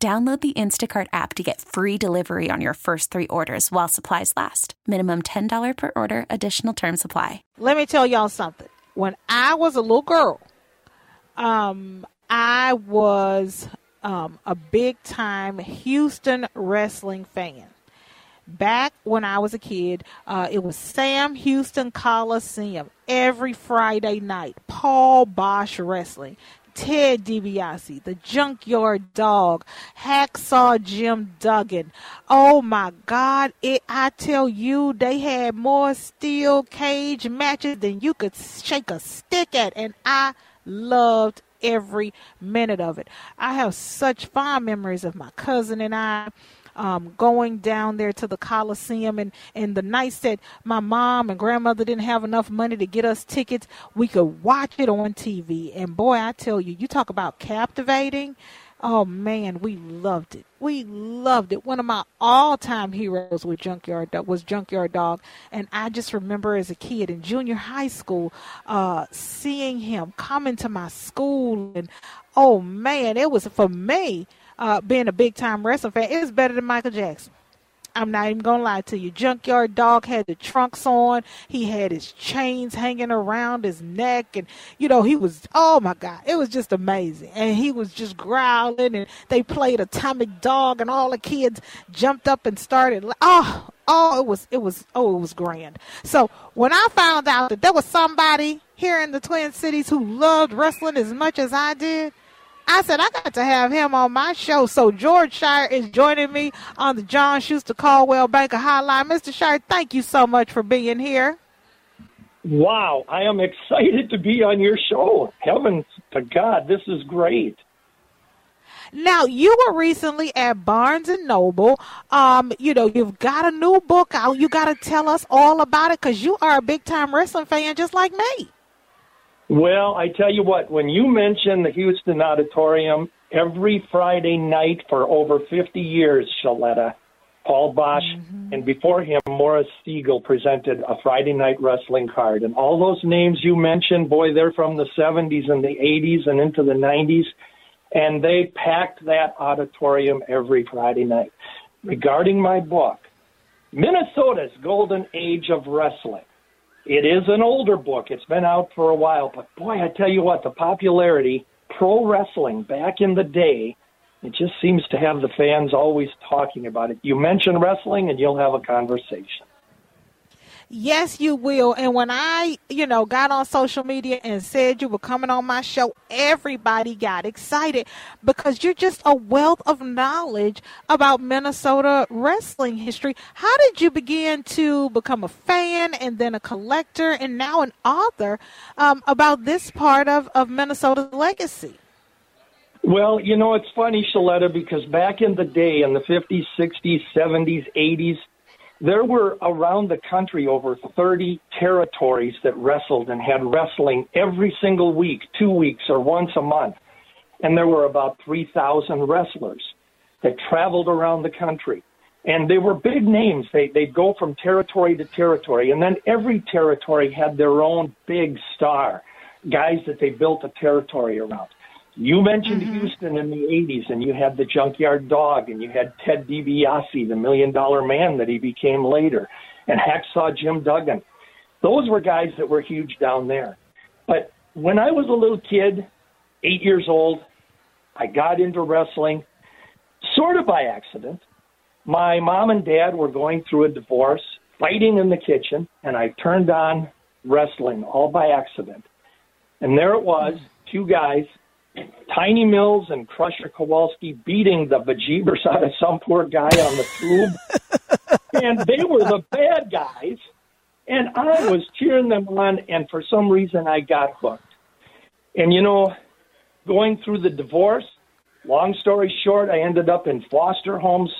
Download the Instacart app to get free delivery on your first three orders while supplies last. Minimum $10 per order, additional term supply. Let me tell y'all something. When I was a little girl, um, I was um, a big time Houston wrestling fan. Back when I was a kid, uh, it was Sam Houston Coliseum every Friday night. Paul Boesch Wrestling. Ted DiBiase, the Junkyard Dog, Hacksaw Jim Duggan. Oh my God! It, I tell you, they had more steel cage matches than you could shake a stick at, and I loved every minute of it. I have such fond memories of my cousin and I um, going down there to the Coliseum. And, and the nights that my mom and grandmother didn't have enough money to get us tickets, we could watch it on TV. And boy, I tell you, you talk about captivating. Oh man, we loved it. We loved it. One of my all-time heroes was Junkyard Dog. was Junkyard Dog, and I just remember as a kid in junior high school, uh, seeing him come into my school, and oh man, it was for me uh, being a big time wrestling fan, it was better than Michael Jackson. I'm not even gonna lie to you. Junkyard Dog had the trunks on. He had his chains hanging around his neck, and you know he was. Oh my God, it was just amazing. And he was just growling, and they played Atomic Dog, and all the kids jumped up and started. Oh, oh, it was, it was, oh, it was grand. So when I found out that there was somebody here in the Twin Cities who loved wrestling as much as I did, I said I got to have him on my show. So George Schire is joining me on the John Schuster Coldwell Banker Hotline. Mr. Schire, thank you so much for being here. Wow, I am excited to be on your show. Heavens to God, this is great. Now you were recently at Barnes and Noble. Um, you know you've got a new book out. You got to tell us all about it because you are a big time wrestling fan, just like me. Well, I tell you what, when you mention the Houston Auditorium, every Friday night for over 50 years, Shaletta, Paul Boesch, mm-hmm. and before him, Morris Sigel presented a Friday night wrestling card. And all those names you mentioned, boy, they're from the 70s and the 80s and into the 90s. And they packed that auditorium every Friday night. Regarding my book, Minnesota's Golden Age of Wrestling. It is an older book. It's been out for a while, but boy, I tell you what, the popularity, pro wrestling back in the day, it just seems to have the fans always talking about it. You mention wrestling and you'll have a conversation. Yes, you will. And when I, you know, got on social media and said you were coming on my show, everybody got excited because you're just a wealth of knowledge about Minnesota wrestling history. How did you begin to become a fan and then a collector and now an author um, about this part of, of Minnesota's legacy? Well, you know, it's funny, Shaletta, because back in the day, in the 50s, 60s, 70s, 80s, there were around the country over 30 territories that wrestled and had wrestling every single week, two weeks, or once a month. And there were about 3,000 wrestlers that traveled around the country. And they were big names. They, they'd go from territory to territory. And then every territory had their own big star, guys that they built a territory around. You mentioned mm-hmm. Houston in the 80s, and you had the Junkyard Dog, and you had Ted DiBiase, the Million Dollar Man that he became later, and Hacksaw Jim Duggan. Those were guys that were huge down there. But when I was a little kid, eight years old, I got into wrestling sort of by accident. My mom and dad were going through a divorce, fighting in the kitchen, and I turned on wrestling all by accident. And there it was, two guys Tiny Mills and Crusher Kowalski beating the bejeebers out of some poor guy on the tube. and they were the bad guys. And I was cheering them on, and for some reason I got hooked. And you know, going through the divorce, long story short, I ended up in foster homes.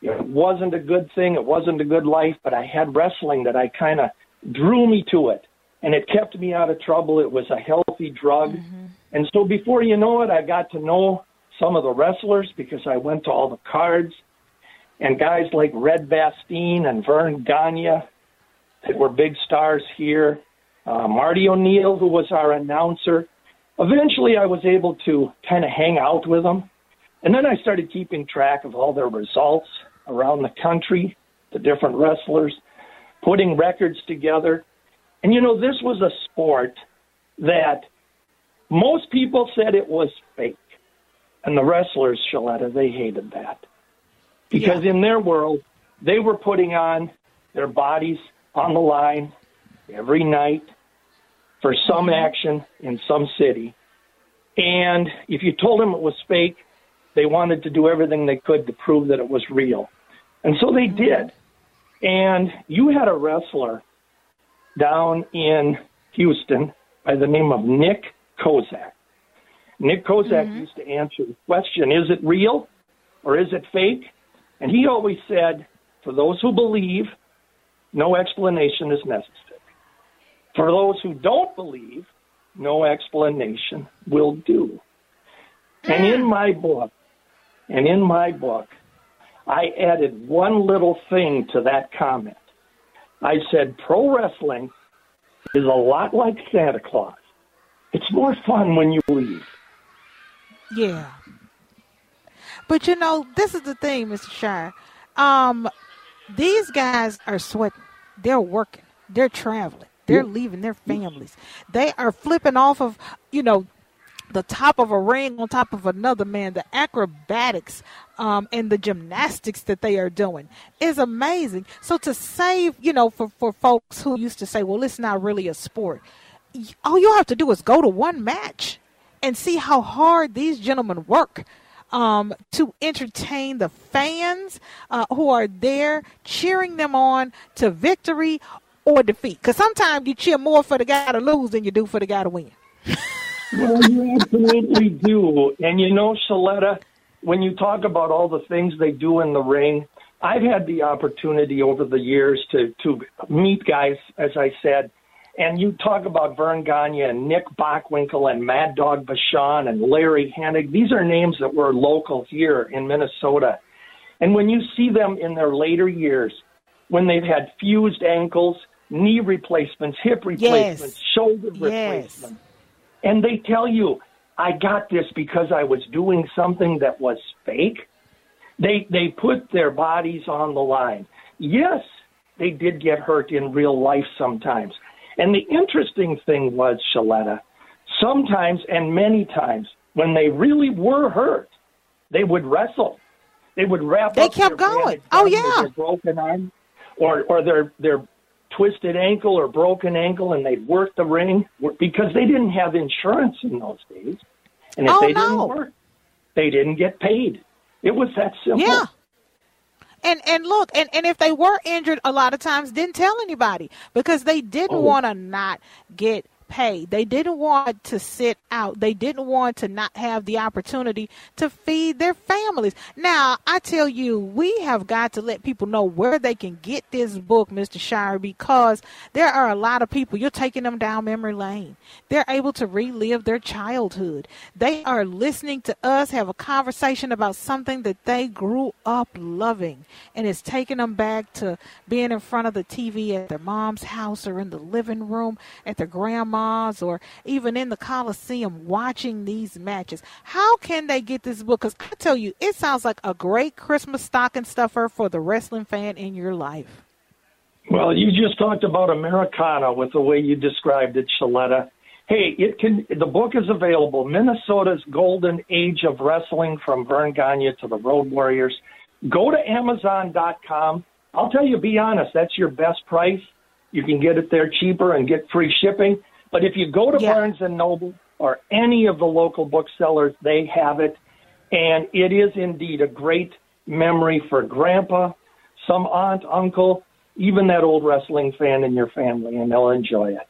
It wasn't a good thing. It wasn't a good life, but I had wrestling that I kind of drew me to it, and it kept me out of trouble. It was a healthy drug, mm-hmm. And so before you know it, I got to know some of the wrestlers because I went to all the cards, and guys like Red Bastien and Vern Gagne that were big stars here. Uh, Marty O'Neill, who was our announcer. Eventually, I was able to kind of hang out with them. And then I started keeping track of all their results around the country, the different wrestlers, putting records together. And you know, this was a sport that most people said it was fake. And the wrestlers, Shaletta, they hated that. Because yeah. in their world, they were putting on their bodies on the line every night for some mm-hmm. action in some city. And if you told them it was fake, they wanted to do everything they could to prove that it was real. And so they mm-hmm. did. And you had a wrestler down in Houston by the name of Nick Kozak. Nick Kozak mm-hmm. used to answer the question, is it real or is it fake? And he always said, for those who believe, no explanation is necessary. For those who don't believe, no explanation will do. And in my book, and in my book, I added one little thing to that comment. I said pro wrestling is a lot like Santa Claus. It's more fun when you leave. Yeah. But you know, this is the thing, Mr. Schire. Um, these guys are sweating. They're working. They're traveling. They're leaving their families. They are flipping off of, you know, the top of a ring on top of another man, the acrobatics um, and the gymnastics that they are doing is amazing. So to save, you know, for, for folks who used to say, well, it's not really a sport, all you have to do is go to one match and see how hard these gentlemen work um, to entertain the fans uh, who are there cheering them on to victory or defeat. Because sometimes you cheer more for the guy to lose than you do for the guy to win. well, you absolutely do. And you know, Shaletta, when you talk about all the things they do in the ring, I've had the opportunity over the years to to meet guys, as I said, and you talk about Vern Gagne and Nick Bockwinkel and Mad Dog Vachon and Larry Hennig. These are names that were local here in Minnesota. And when you see them in their later years, when they've had fused ankles, knee replacements, hip replacements, yes. shoulder replacements, yes. and they tell you, I got this because I was doing something that was fake. They they put their bodies on the line. Yes, they did get hurt in real life sometimes. And the interesting thing was, Shaletta, sometimes and many times when they really were hurt, they would wrestle. They would wrap they kept going. Oh yeah, broken arm, or or their their twisted ankle or broken ankle, and they'd work the ring because they didn't have insurance in those days. And if oh, they no. didn't work, they didn't get paid. It was that simple. Yeah. And and look, and, and if they were injured, a lot of times didn't tell anybody because they didn't oh. want to not get pay. They didn't want to sit out. They didn't want to not have the opportunity to feed their families. Now, I tell you, we have got to let people know where they can get this book, Mr. Schire, because there are a lot of people, you're taking them down memory lane. They're able to relive their childhood. They are listening to us have a conversation about something that they grew up loving, and it's taking them back to being in front of the TV at their mom's house or in the living room at their or even in the Coliseum watching these matches. How can they get this book? Because I tell you, it sounds like a great Christmas stocking stuffer for the wrestling fan in your life. Well, you just talked about Americana with the way you described it, Shaletta. Hey, it can. The book is available. Minnesota's Golden Age of Wrestling from Vern Gagne to the Road Warriors. Go to Amazon.com. I'll tell you, be honest, that's your best price. You can get it there cheaper and get free shipping. But if you go to yeah. Barnes and Noble or any of the local booksellers, they have it. And it is indeed a great memory for grandpa, some aunt, uncle, even that old wrestling fan in your family, and they'll enjoy it.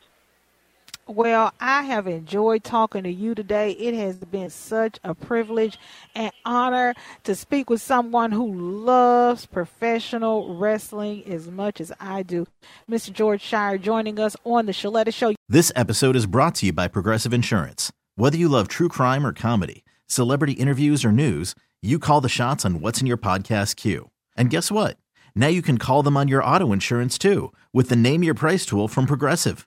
Well, I have enjoyed talking to you today. It has been such a privilege and honor to speak with someone who loves professional wrestling as much as I do. Mr. George Schire joining us on the Shaletta Show. This episode is brought to you by Progressive Insurance. Whether you love true crime or comedy, celebrity interviews or news, you call the shots on what's in your podcast queue. And guess what? Now you can call them on your auto insurance too with the Name Your Price tool from Progressive.